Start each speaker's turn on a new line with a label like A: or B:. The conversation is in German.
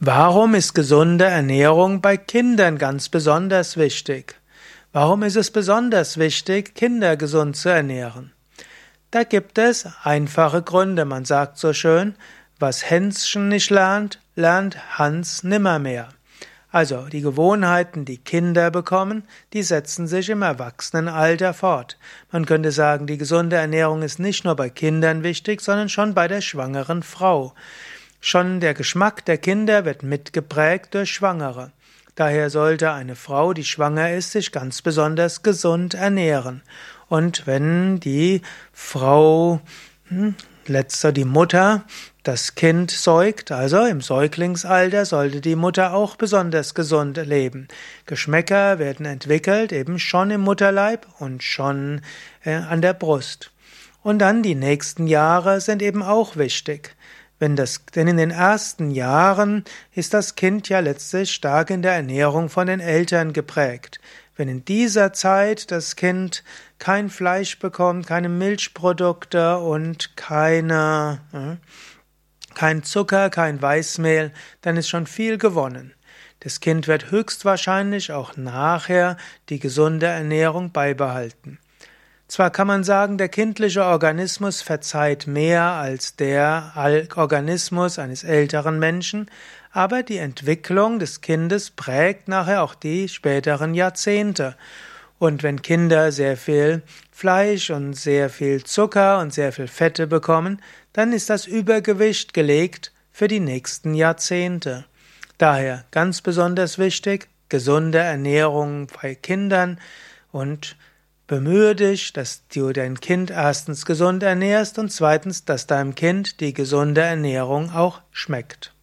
A: Warum ist gesunde Ernährung bei Kindern ganz besonders wichtig? Warum ist es besonders wichtig, Kinder gesund zu ernähren? Da gibt es einfache Gründe. Man sagt so schön, was Hänschen nicht lernt, lernt Hans nimmermehr. Also die Gewohnheiten, die Kinder bekommen, die setzen sich im Erwachsenenalter fort. Man könnte sagen, die gesunde Ernährung ist nicht nur bei Kindern wichtig, sondern schon bei der schwangeren Frau. Schon der Geschmack der Kinder wird mitgeprägt durch Schwangere. Daher sollte eine Frau, die schwanger ist, sich ganz besonders gesund ernähren. Und wenn die Frau, hm, letzter die Mutter, das Kind säugt, also im Säuglingsalter sollte die Mutter auch besonders gesund leben. Geschmäcker werden entwickelt eben schon im Mutterleib und schon äh, an der Brust. Und dann die nächsten Jahre sind eben auch wichtig. Wenn das, denn in den ersten Jahren ist das Kind ja letztlich stark in der Ernährung von den Eltern geprägt. Wenn in dieser Zeit das Kind kein Fleisch bekommt, keine Milchprodukte und keine, äh, kein Zucker, kein Weißmehl, dann ist schon viel gewonnen. Das Kind wird höchstwahrscheinlich auch nachher die gesunde Ernährung beibehalten. Zwar kann man sagen, der kindliche Organismus verzeiht mehr als der Organismus eines älteren Menschen, aber die Entwicklung des Kindes prägt nachher auch die späteren Jahrzehnte. Und wenn Kinder sehr viel Fleisch und sehr viel Zucker und sehr viel Fette bekommen, dann ist das Übergewicht gelegt für die nächsten Jahrzehnte. Daher ganz besonders wichtig, gesunde Ernährung bei Kindern und Bemühe dich, dass du dein Kind erstens gesund ernährst und zweitens, dass deinem Kind die gesunde Ernährung auch schmeckt.